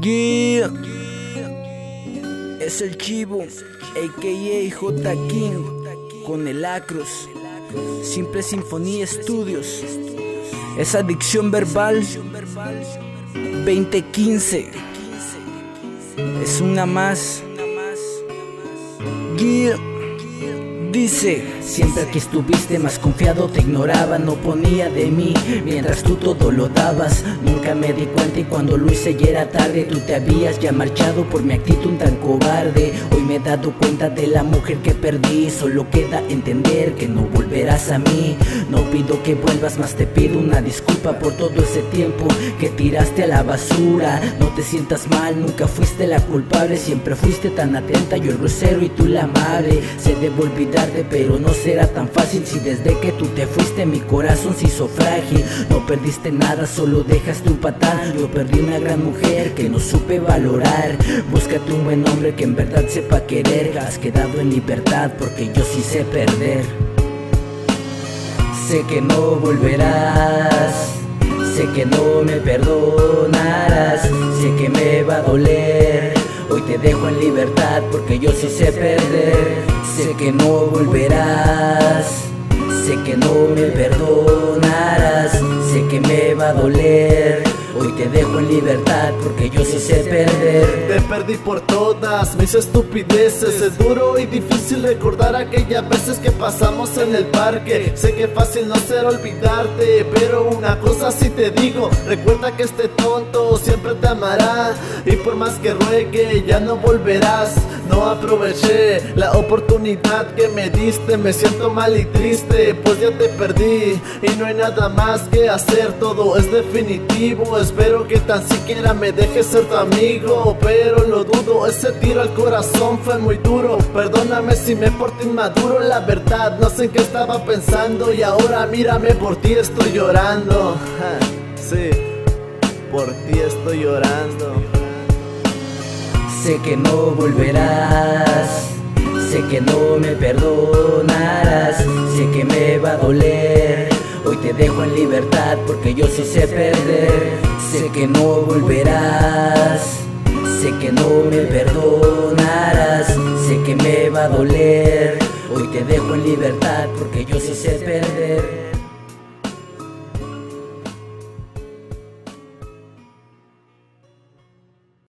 Yeah. Es el chivo, a.k.a. J. King, con el Acros. Simple Sinfonía Estudios. Es adicción verbal 2015. Es una más. Yeah. Dice, siempre que estuviste más confiado te ignoraba, no ponía de mí, mientras tú todo lo dabas. Nunca me di cuenta y cuando lo hice ya era tarde, tú te habías ya marchado por mi actitud tan cobarde. Hoy me he dado cuenta de la mujer que perdí, solo queda entender que no volverás a mí. No pido que vuelvas, más te pido una disculpa por todo ese tiempo que tiraste a la basura. No te sientas mal, nunca fuiste la culpable, siempre fuiste tan atenta, yo el grosero y tú la amable. Se debe olvidar pero no será tan fácil si desde que tú te fuiste mi corazón se hizo frágil. No perdiste nada, solo dejaste un patán. Yo perdí una gran mujer que no supe valorar. Búscate un buen hombre que en verdad sepa querer. Has quedado en libertad porque yo sí sé perder. Sé que no volverás. Sé que no me perdonarás, sé que me va a doler. Hoy te dejo en libertad porque yo sí sé perder. Sé que no volverás, sé que no me perdonarás, sé que me va a doler. Hoy te dejo en libertad porque yo sí sé perder. Te perdí por todas mis estupideces. Es duro y difícil recordar aquellas veces que pasamos en el parque. Sé que fácil no ser olvidarte, pero una cosa sí te digo: recuerda que este tonto siempre te amará. Y por más que ruegue, ya no volverás. No aproveché la oportunidad que me diste. Me siento mal y triste, pues ya te perdí. Y no hay nada más que hacer, todo es definitivo. Espero que tan siquiera me dejes ser tu amigo Pero lo dudo, ese tiro al corazón fue muy duro. Perdóname si me porté inmaduro, la verdad No sé en qué estaba pensando y ahora mírame por ti estoy llorando. Sí, por ti estoy llorando. Sé que no volverás Sé que no me perdonarás Sé que me va a doler Hoy te dejo en libertad porque yo sí sé perder. Sé que no volverás, sé que no me perdonarás, sé que me va a doler. Hoy te dejo en libertad porque yo sí sé perder.